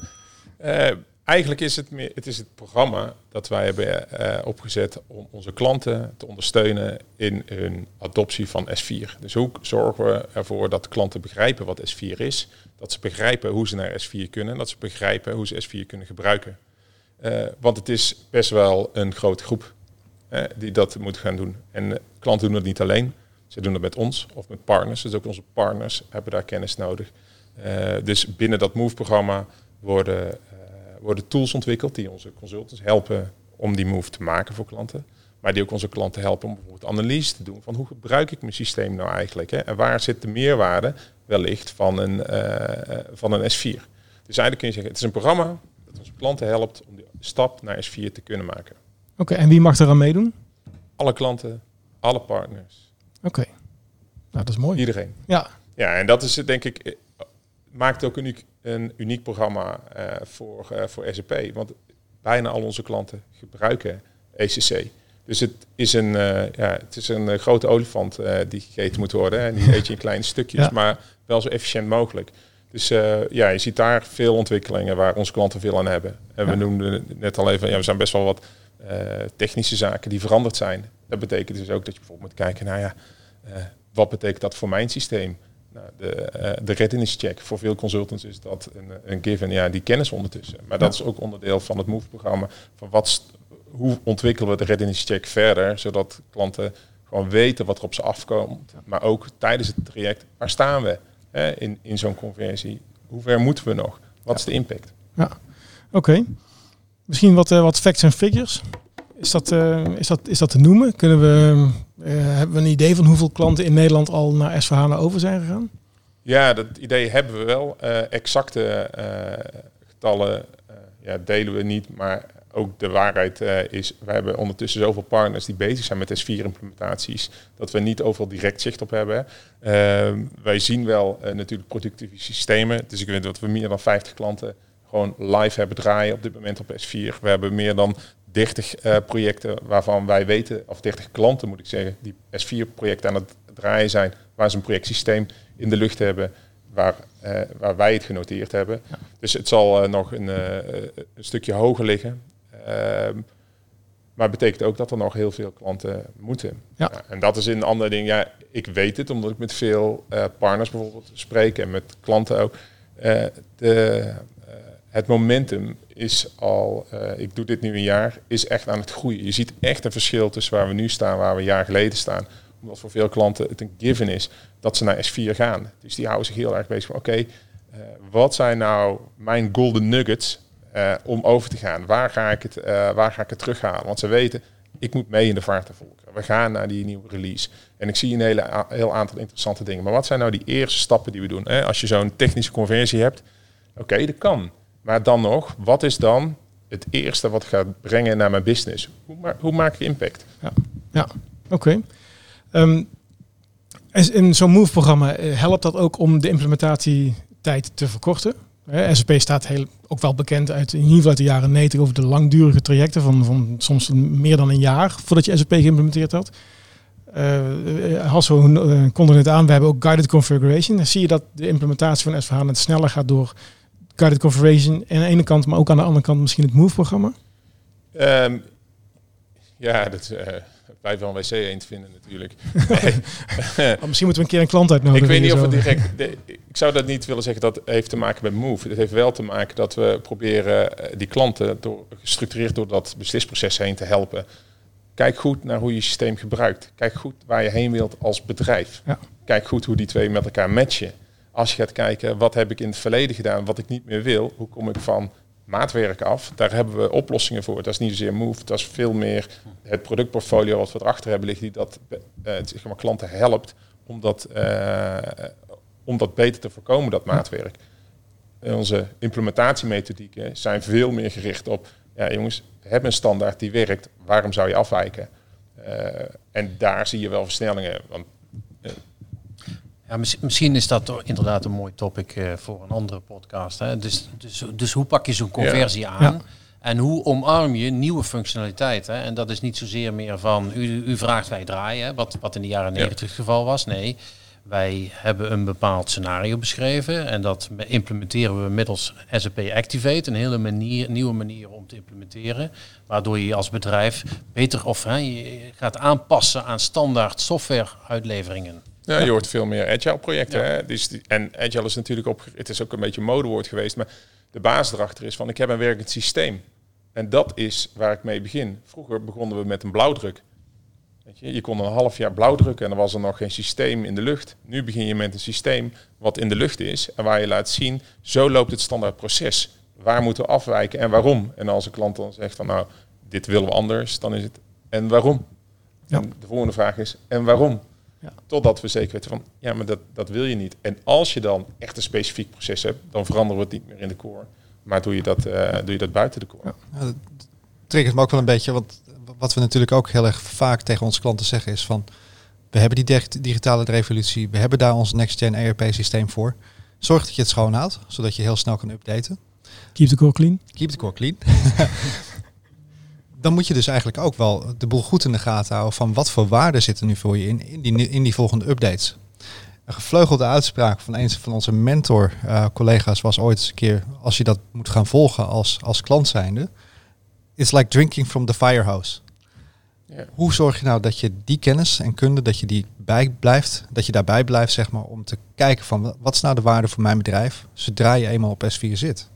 eh, eigenlijk is het, meer, het is het programma dat wij hebben eh, opgezet om onze klanten te ondersteunen in hun adoptie van S4. Dus hoe zorgen we ervoor dat klanten begrijpen wat S4 is, dat ze begrijpen hoe ze naar S4 kunnen, dat ze begrijpen hoe ze S4 kunnen gebruiken. Eh, want het is best wel een grote groep die dat moet gaan doen. En klanten doen het niet alleen. Ze doen het met ons of met partners. Dus ook onze partners hebben daar kennis nodig. Eh, dus binnen dat Move-programma worden, worden tools ontwikkeld die onze consultants helpen om die move te maken voor klanten. Maar die ook onze klanten helpen om bijvoorbeeld analyse te doen van hoe gebruik ik mijn systeem nou eigenlijk. Hè? En waar zit de meerwaarde wellicht van een, eh, eh, van een S4. Dus eigenlijk kun je zeggen, het is een programma dat onze klanten helpt om die stap naar S4 te kunnen maken. Oké, en wie mag eraan meedoen? Alle klanten, alle partners, Oké. Nou, dat is mooi. iedereen. Ja, Ja, en dat is denk ik, eh, maakt ook een uniek, een uniek programma eh, voor, eh, voor SAP. Want bijna al onze klanten gebruiken ECC. Dus het is een, eh, ja, het is een grote olifant die gegeten moet worden. En die eet je in kleine stukjes, Ja. maar wel zo efficiënt mogelijk. Dus ja, je ziet daar veel ontwikkelingen waar onze klanten veel aan hebben. En we noemden net al even, ja, we zijn best wel wat technische zaken die veranderd zijn. Dat betekent dus ook dat je bijvoorbeeld moet kijken, nou ja, wat betekent dat voor mijn systeem? Nou, de, eh, de readiness check. Voor veel consultants is dat een, een given. Ja, die kennis ondertussen. Maar dat is ook onderdeel van het MOVE-programma. Van wat, hoe ontwikkelen we de readiness check verder, zodat klanten gewoon weten wat er op ze afkomt. Maar ook tijdens het traject, waar staan we hè, in, in zo'n conversie? Hoe ver moeten we nog? Wat is de impact? ja. Oké. Misschien wat, eh, wat facts en figures. Is dat, eh, is, dat, is dat te noemen? Kunnen we, eh, hebben we een idee van hoeveel klanten in Nederland al naar s over zijn gegaan? Ja, dat idee hebben we wel. Eh, exacte getallen ja, delen we niet, maar ook de waarheid is, we hebben ondertussen zoveel partners die bezig zijn met S4-implementaties, dat we niet overal direct zicht op hebben. Eh, wij zien wel natuurlijk productieve systemen, dus ik weet dat we meer dan 50 klanten gewoon live hebben draaien op dit moment op S4. We hebben meer dan 30 eh, projecten waarvan wij weten, of 30 klanten moet ik zeggen, die S4-projecten aan het draaien zijn, waar ze een projectsysteem in de lucht hebben, waar, eh, waar wij het genoteerd hebben. Dus het zal eh, nog een, een stukje hoger liggen. Ehm, maar betekent ook dat er nog heel veel klanten moeten. Ja. en dat is een ander ding. Ja, ik weet het, omdat ik met veel partners bijvoorbeeld spreek en met klanten ook. De, het momentum is al, eh, ik doe dit nu een jaar, is echt aan het groeien. Je ziet echt een verschil tussen waar we nu staan, waar we een jaar geleden staan. Omdat voor veel klanten het een given is dat ze naar S4 gaan. Dus die houden zich heel erg bezig van, oké, eh, wat zijn nou mijn golden nuggets eh, om over te gaan? Waar ga, ik het, waar ga ik het terughalen? Want ze weten, ik moet mee in de vaartenvolken. We gaan naar die nieuwe release. En ik zie een hele, heel aantal interessante dingen. Maar wat zijn nou die eerste stappen die we doen? Als je zo'n technische conversie hebt, oké, dat kan. Maar dan nog, wat is dan het eerste wat gaat brengen naar mijn business? Hoe, hoe maak ik impact? Ja, oké. Ehm, in zo'n Move-programma eh, helpt dat ook om de implementatietijd te verkorten? SAP staat heel, ook wel bekend uit, in ieder geval uit de jaren 90 over de langdurige trajecten van, van soms meer dan een jaar voordat je SAP geïmplementeerd had. Eh Hasso uh, kondigde het aan, we hebben ook guided configuration. Dan zie je dat de implementatie van S4HANA het sneller gaat door guided configuration aan de ene kant, maar ook aan de andere kant misschien het Move-programma? Ehm, ja, dat uh, wij van WC eend vinden natuurlijk. Nee. Oh, misschien moeten we een keer een klant uitnodigen. Ik weet niet of het direct. de- ik zou dat niet willen zeggen dat heeft te maken met Move. Het heeft wel te maken dat we proberen eh, die klanten door, gestructureerd door dat beslisproces heen te helpen. Kijk goed naar hoe je je systeem gebruikt. Kijk goed waar je heen wilt als bedrijf. Ja. Kijk goed hoe die twee met elkaar matchen. Als je gaat kijken, wat heb ik in het verleden gedaan, wat ik niet meer wil, hoe kom ik van maatwerk af. Daar hebben we oplossingen voor. Dat is niet zozeer Move, dat is veel meer het productportfolio wat we erachter hebben liggen, die dat uh, zeg maar, klanten helpt om dat, uh, om dat beter te voorkomen, dat maatwerk. Onze implementatiemethodieken zijn veel meer gericht op, ja jongens, hebben een standaard die werkt, waarom zou je afwijken? Uh, en daar zie je wel versnellingen. Want, ja, misschien is dat inderdaad een mooi topic uh, voor een andere podcast. Hè? Dus, dus, dus hoe pak je zo'n conversie ja. aan? Ja. En hoe omarm je nieuwe functionaliteiten? En dat is niet zozeer meer van u, u vraagt wij draaien, wat, wat in de jaren negentig ja. het geval was. Nee, wij hebben een bepaald scenario beschreven en dat implementeren we middels SAP Activate, een hele manier, nieuwe manier om te implementeren, waardoor je als bedrijf beter of hè, je gaat aanpassen aan standaard softwareuitleveringen. Ja, je hoort veel meer agile projecten. Hè? Dus die, en agile is natuurlijk op, het is ook een beetje een modewoord geweest, maar de basis erachter is van ik heb een werkend systeem. En dat is waar ik mee begin. Vroeger begonnen we met een blauwdruk. Weet je, je kon een half jaar blauwdrukken en er was er nog geen systeem in de lucht. Nu begin je met een systeem wat in de lucht is en waar je laat zien, zo loopt het standaard proces. Waar moeten we afwijken en waarom? En als een klant dan zegt van nou, dit willen we anders, dan is het en waarom? Ja. En de volgende vraag is en waarom? Ja. Totdat we zeker weten van, ja, maar dat, dat wil je niet. En als je dan echt een specifiek proces hebt, dan veranderen we het niet meer in de core. Maar doe je dat, uh, doe je dat buiten de core. Ja. Ja, dat triggert me ook wel een beetje, want wat we natuurlijk ook heel erg vaak tegen onze klanten zeggen is van, we hebben die digitale revolutie, we hebben daar ons next-gen ERP systeem voor. Zorg dat je het schoon houdt, zodat je heel snel kan updaten. Keep the core clean. Keep the core clean. dan moet je dus eigenlijk ook wel de boel goed in de gaten houden van wat voor waarden zitten nu voor je in, in, die, in die volgende updates. Een gevleugelde uitspraak van een van onze mentor uh, collega's was ooit eens een keer, als je dat moet gaan volgen als, als klant zijnde, it's like drinking from the firehouse. Ja. Hoe zorg je nou dat je die kennis en kunde, dat je die bij blijft, dat je daarbij blijft, zeg maar, om te kijken van wat is nou de waarde voor mijn bedrijf, zodra je eenmaal op S4 zit?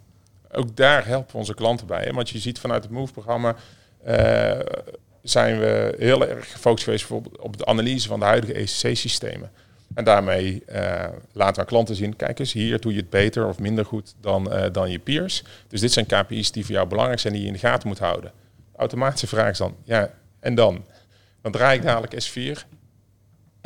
Ook daar helpen onze klanten bij. Hè? Want je ziet vanuit het MOVE-programma zijn we heel erg gefocust geweest op de analyse van de huidige ECC-systemen. En daarmee uh, laten we klanten zien, kijk eens, hier doe je het beter of minder goed dan, uh, dan je peers. Dus dit zijn KPI's die voor jou belangrijk zijn, die je in de gaten moet houden. De automatische vraag is dan, ja, en dan? Dan draai ik dadelijk S4.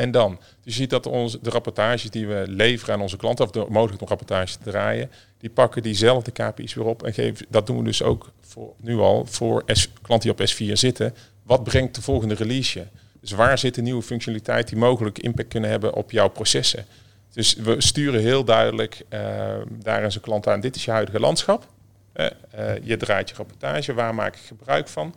En dan? Je ziet dat de rapportages die we leveren aan onze klanten, of de mogelijk nog rapportages te draaien, die pakken diezelfde KPI's weer op en geven. Dat doen we dus ook voor, nu al voor S, klanten die op S4 zitten. Wat brengt de volgende release? Dus waar zit een nieuwe functionaliteit die mogelijk impact kunnen hebben op jouw processen? Dus we sturen heel duidelijk uh, daar aan zijn klant aan. Dit is je huidige landschap. Uh, uh, je draait je rapportage. Waar maak ik gebruik van?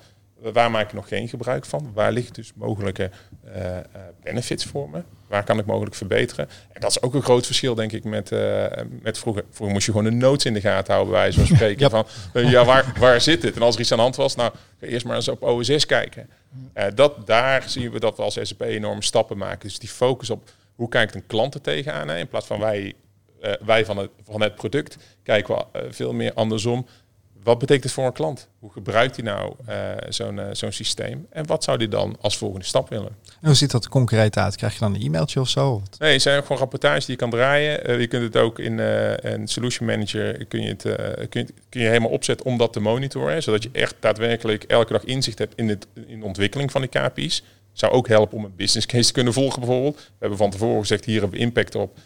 Waar maak ik nog geen gebruik van? Waar liggen dus mogelijke uh, benefits voor me? Waar kan ik mogelijk verbeteren? En dat is ook een groot verschil, denk ik, met, uh, met vroeger. Vroeger moest je gewoon een notes in de gaten houden, bij zo'n spreken. ja. Van, ja, waar, waar zit het? En als er iets aan de hand was, nou, ga eerst maar eens op OSS kijken. dat, daar zien we dat we als SAP enorm stappen maken. Dus die focus op hoe kijkt een klant er tegenaan, hè? in plaats van wij, wij van, het, van het product, kijken we veel meer andersom wat betekent het voor een klant? Hoe gebruikt hij nou uh, zo'n uh, zo'n systeem? En wat zou hij dan als volgende stap willen? En hoe ziet dat concreet uit? Krijg je dan een e-mailtje of zo? Nee, het zijn ook gewoon rapportages die je kan draaien. Uh, je kunt het ook in een Solution Manager kun je, het, kun, je, kun je helemaal opzetten om dat te monitoren. Zodat je echt daadwerkelijk elke dag inzicht hebt in, het, in de ontwikkeling van die KPI's. Zou ook helpen om een business case te kunnen volgen bijvoorbeeld. We hebben van tevoren gezegd, hier hebben we impact op.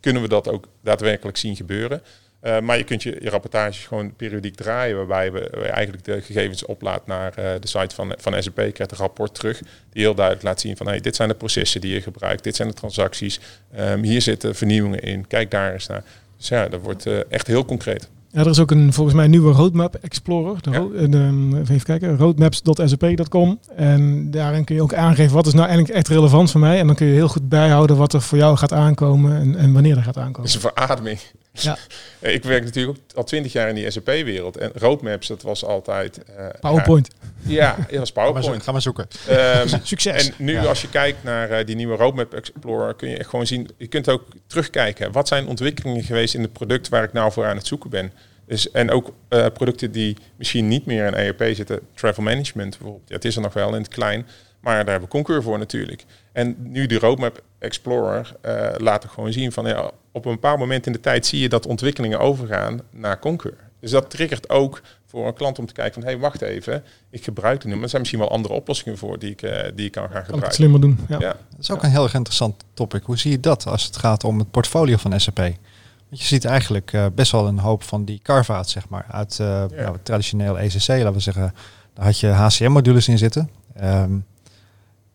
kunnen we dat ook daadwerkelijk zien gebeuren? Uh, maar je kunt je, je rapportages gewoon periodiek draaien, waarbij we eigenlijk de gegevens oplaat naar uh, de site van, van SAP. Je krijgt een rapport terug die heel duidelijk laat zien van hey, dit zijn de processen die je gebruikt, dit zijn de transacties, um, hier zitten vernieuwingen in, kijk daar eens naar. Dus ja, dat wordt uh, echt heel concreet. Ja, er is ook een volgens mij een nieuwe Roadmap Explorer. De, ja. de, even kijken, roadmaps.sap.com. En daarin kun je ook aangeven wat is nou eigenlijk echt relevant voor mij. En dan kun je heel goed bijhouden wat er voor jou gaat aankomen en, en wanneer er gaat aankomen. Dat is een verademing. Ja. ik werk natuurlijk al twintig jaar in die SAP-wereld. En roadmaps, dat was altijd... Uh, PowerPoint. Ja, ja, dat was PowerPoint. Ga maar zoeken. Um, Succes. En nu ja. als je kijkt naar uh, die nieuwe Roadmap Explorer, kun je echt gewoon zien... Je kunt ook terugkijken. Wat zijn ontwikkelingen geweest in het product waar ik nou voor aan het zoeken ben? Dus, en ook uh, producten die misschien niet meer in ERP zitten. Travel management bijvoorbeeld. Ja, het is er nog wel in het klein. Maar daar hebben we Concur voor natuurlijk. En nu die Roadmap Explorer uh, laat er gewoon zien van ja, op een bepaald moment in de tijd zie je dat ontwikkelingen overgaan naar Concur. Dus dat triggert ook voor een klant om te kijken van, hé, hey, wacht even, ik gebruik het nu, maar er zijn misschien wel andere oplossingen voor die ik, uh, die ik kan gaan Kan het gebruiken. slimmer doen. Ja. Ja. Dat is ook een heel erg interessant topic. Hoe zie je dat als het gaat om het portfolio van SAP? Want je ziet eigenlijk eh, best wel een hoop van die carve zeg maar, uit eh nou, het traditionele ECC, laten we zeggen. Daar had je HCM-modules in zitten. Ehm,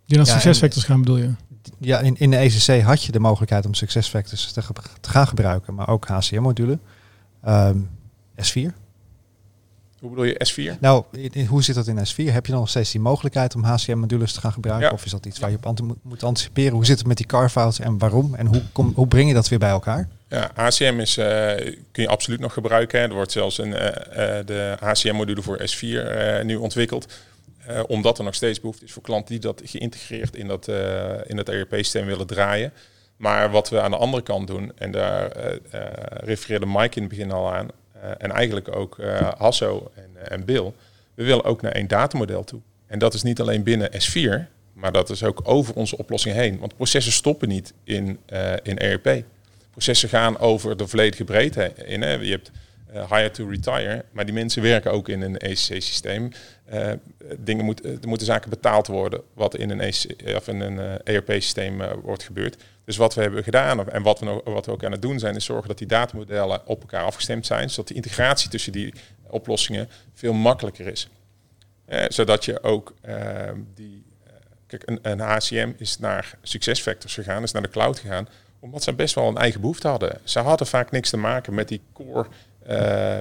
Die naar Ja, succesfactors gaan bedoel je? ja, in, in de ECC had je de mogelijkheid om SuccessFactors te, ge- te gaan gebruiken, maar ook HCM-module. Ehm, S4. Hoe bedoel je S4? Nou, in- in- hoe zit dat in S4? Heb je dan nog steeds die mogelijkheid om HCM-modules te gaan gebruiken? Ja. Of is dat iets waar je op ante- moet- anticiperen? Hoe zit het met die carve en waarom? En hoe, kom, hoe breng je dat weer bij elkaar? Ja, HCM is, eh, kun je absoluut nog gebruiken. Er wordt zelfs een, eh, eh, de HCM-module voor S4 eh, nu ontwikkeld. Eh, omdat er nog steeds behoefte is voor klanten die dat geïntegreerd in dat, eh, in dat ERP-systeem willen draaien. Maar wat we aan de andere kant doen, en daar eh, refereerde Mike in het begin al aan, en eigenlijk ook Hasso en, en Bill, we willen ook naar één datamodel toe. En dat is niet alleen binnen S4, maar dat is ook over onze oplossing heen. Want processen stoppen niet in, in ERP. Processen gaan over de volledige breedte. Hè. Je hebt hire to retire, maar die mensen werken ook in een ECC-systeem. Eh, dingen moet, er moeten zaken betaald worden wat in een, ECC, of een eh, ERP-systeem eh, wordt gebeurd. Dus wat we hebben gedaan en wat we, wat we ook aan het doen zijn, is zorgen dat die datamodellen op elkaar afgestemd zijn, zodat de integratie tussen die oplossingen veel makkelijker is. Eh, zodat je ook eh, die. eh, kijk, een, een HCM is naar SuccessFactors gegaan, is naar de cloud gegaan, omdat ze best wel een eigen behoefte hadden. Ze hadden vaak niks te maken met die core eh,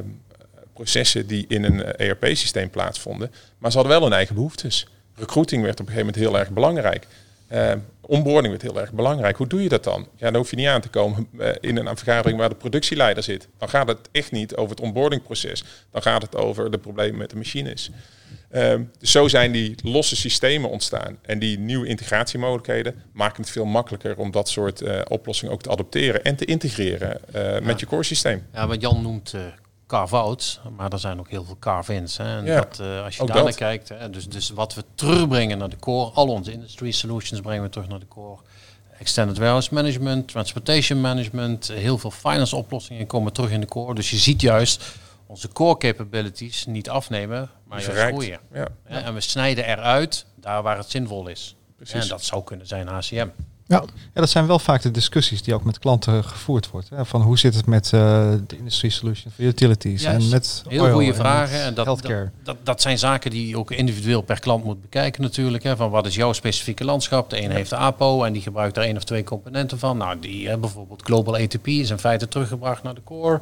processen die in een ERP-systeem plaatsvonden, maar ze hadden wel hun eigen behoeftes. Recruiting werd op een gegeven moment heel erg belangrijk. Eh, onboarding werd heel erg belangrijk. Hoe doe je dat dan? Ja, dan hoef je niet aan te komen eh, in een vergadering waar de productieleider zit. Dan gaat het echt niet over het onboardingproces. Dan gaat het over de problemen met de machines. Dus zo zijn die losse systemen ontstaan. En die nieuwe integratiemogelijkheden maken het veel makkelijker om dat soort eh, oplossingen ook te adopteren en te integreren eh, met je core systeem. Ja, wat Jan noemt eh carve-outs, maar er zijn ook heel veel carve-ins. En Ja, dat, als je daar naar kijkt, hè, dus, dus wat we terugbrengen naar de core, al onze industry solutions brengen we terug naar de core. Extended warehouse management, transportation management, heel veel finance oplossingen komen terug in de core. Dus je ziet juist onze core capabilities niet afnemen, maar juist Verrijkt. groeien. Ja, Hè, En we snijden eruit daar waar het zinvol is. precies. En dat zou kunnen zijn HCM. Ja, Ja, dat zijn wel vaak de discussies die ook met klanten gevoerd wordt. Hè? Van hoe zit het met eh, de industry solution voor utilities en met Heel oil goede en vragen. En dat, healthcare. dat, dat, dat zijn zaken die je ook individueel per klant moet bekijken natuurlijk. Hè, van wat is jouw specifieke landschap? De een heeft de APO en die gebruikt er één of twee componenten van. Nou, die hè, bijvoorbeeld Global ATP is in feite teruggebracht naar de core.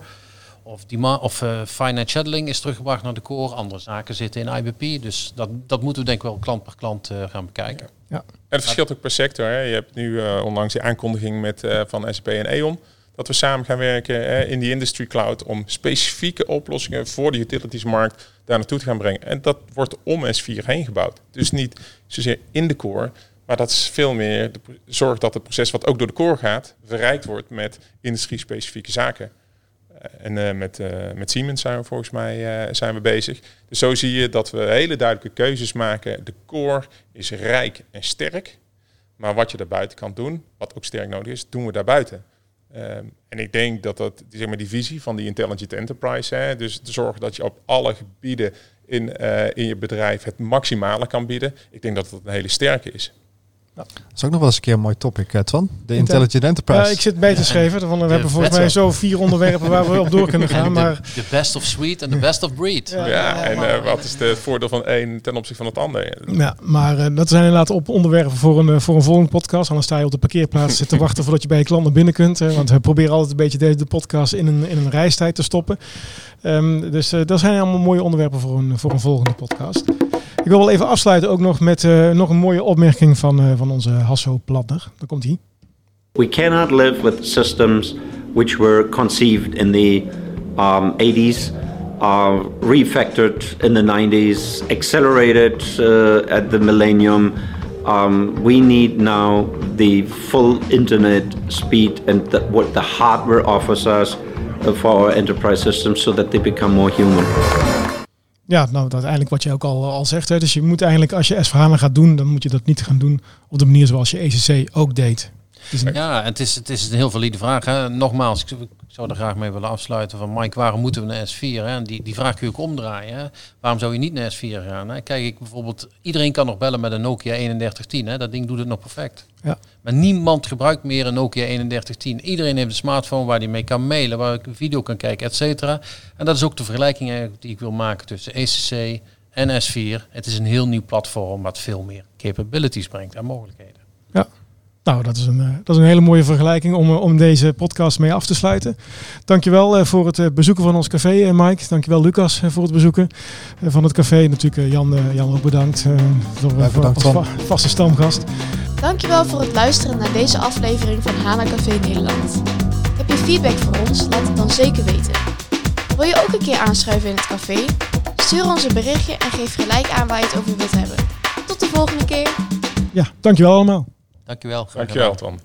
Of, die ma- of eh, finance shadowing is teruggebracht naar de core. Andere zaken zitten in IBP. Dus dat, dat moeten we denk ik wel klant per klant eh, gaan bekijken. En het verschilt ook per sector. Hè. Je hebt nu eh, onlangs die aankondiging met, eh, van SAP en E.ON. Dat we samen gaan werken in die industry cloud om specifieke oplossingen voor de utilitiesmarkt daar naartoe te gaan brengen. En dat wordt om S4 heen gebouwd. Dus niet zozeer in de core, maar dat is veel meer de pro- zorg dat het proces wat ook door de core gaat, verrijkt wordt met industrie-specifieke zaken. Eh, En eh, met, eh, met Siemens zijn we volgens mij zijn we bezig. Dus zo zie je dat we hele duidelijke keuzes maken. De core is rijk en sterk. Maar wat je daarbuiten kan doen, wat ook sterk nodig is, doen we daarbuiten. Ehm, en ik denk dat dat, zeg maar, die visie van die intelligent enterprise, hè, dus te zorgen dat je op alle gebieden in, in je bedrijf het maximale kan bieden, ik denk dat dat een hele sterke is. Dat is ook nog wel eens een keer een mooi topic, Twan. De Intel- Intelligent Enterprise. Ja, ik zit bij te schrijven. Want we De hebben volgens mij zo vier onderwerpen waar we op door kunnen gaan. Maar De, best of suite en de best of breed. Ja. Ja, en eh, wat is de- het voordeel van een ten opzichte van het ander? Ja, maar eh, dat zijn inderdaad op onderwerpen voor een, eh, voor een volgende podcast. Anders sta je op de parkeerplaats te wachten voordat je bij je klant naar binnen kunt. hè. want we proberen altijd een beetje deze de podcast in een, in een reistijd te stoppen. Ehm, dus eh, dat zijn allemaal mooie onderwerpen voor een, voor een volgende podcast. Ik wil wel even afsluiten ook nog met eh, nog een mooie opmerking van, eh, van onze Hasso. Daar komt hij. We cannot live with systems which were conceived in the um, 80s, uh, refactored in the 90s, accelerated uh, at the millennium. Um, we need now the full internet speed and the, what the hardware offers us for our enterprise systems so that they become more human. Ja, nou, uiteindelijk wat je ook al, al zegt. Hè. Dus je moet eigenlijk, als je s gaat doen, dan moet je dat niet gaan doen op de manier zoals je ECC ook deed. Ja, het is, het is een heel valide vraag. Hè. Nogmaals, ik, zou er graag mee willen afsluiten van Mike, waarom moeten we naar S4? Hè? En die, die vraag kun je ook omdraaien. Hè? Waarom zou je niet naar S4 gaan? Hè? Kijk, ik bijvoorbeeld, iedereen kan nog bellen met een Nokia 3110. Hè? Dat ding doet het nog perfect. Ja. Maar niemand gebruikt meer een Nokia 3110. Iedereen heeft een smartphone waar hij mee kan mailen, waar ik video kan kijken, et cetera. En dat is ook de vergelijking die ik wil maken tussen ECC en S4. Het is een heel nieuw platform wat veel meer capabilities brengt en mogelijkheden. Nou, dat is een, eh, dat is een hele mooie vergelijking om, eh, om deze podcast mee af te sluiten. Dankjewel eh, voor het eh, bezoeken van ons café, Mike. Dankjewel, Lucas, voor het bezoeken van het café. Natuurlijk eh, Jan, eh, Jan ook bedankt eh, voor, voor bedankt, als va- vaste stamgast. Dankjewel voor het luisteren naar deze aflevering van Hana Café Nederland. Heb je feedback voor ons? Laat het dan zeker weten. Wil je ook een keer aanschuiven in het café? Stuur ons een berichtje en geef gelijk aan waar je het over wilt hebben. Tot de volgende keer! Ja, dankjewel allemaal. Dankjewel. Dankjewel. Tom.